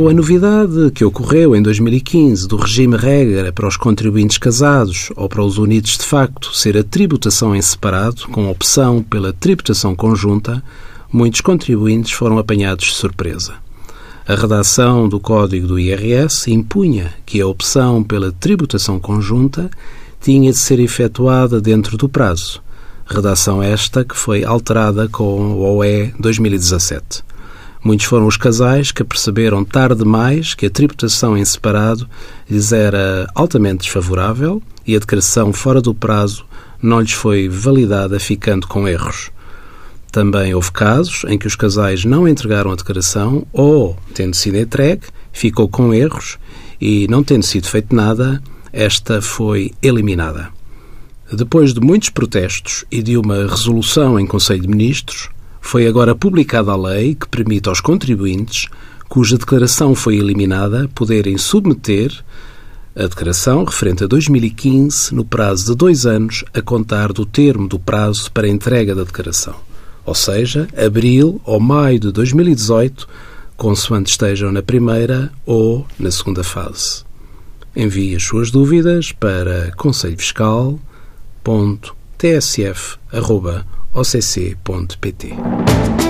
Com a novidade que ocorreu em 2015 do regime regra para os contribuintes casados ou para os unidos de facto ser a tributação em separado, com opção pela tributação conjunta, muitos contribuintes foram apanhados de surpresa. A redação do Código do IRS impunha que a opção pela tributação conjunta tinha de ser efetuada dentro do prazo. Redação esta que foi alterada com o OE 2017. Muitos foram os casais que perceberam tarde demais que a tributação em separado lhes era altamente desfavorável e a declaração fora do prazo não lhes foi validada, ficando com erros. Também houve casos em que os casais não entregaram a declaração ou, tendo sido entregue, ficou com erros e, não tendo sido feito nada, esta foi eliminada. Depois de muitos protestos e de uma resolução em Conselho de Ministros, foi agora publicada a lei que permite aos contribuintes cuja declaração foi eliminada poderem submeter a declaração referente a 2015 no prazo de dois anos a contar do termo do prazo para entrega da declaração, ou seja, abril ou maio de 2018, consoante estejam na primeira ou na segunda fase. Envie as suas dúvidas para conselhofiscal.tsf.occ.pt.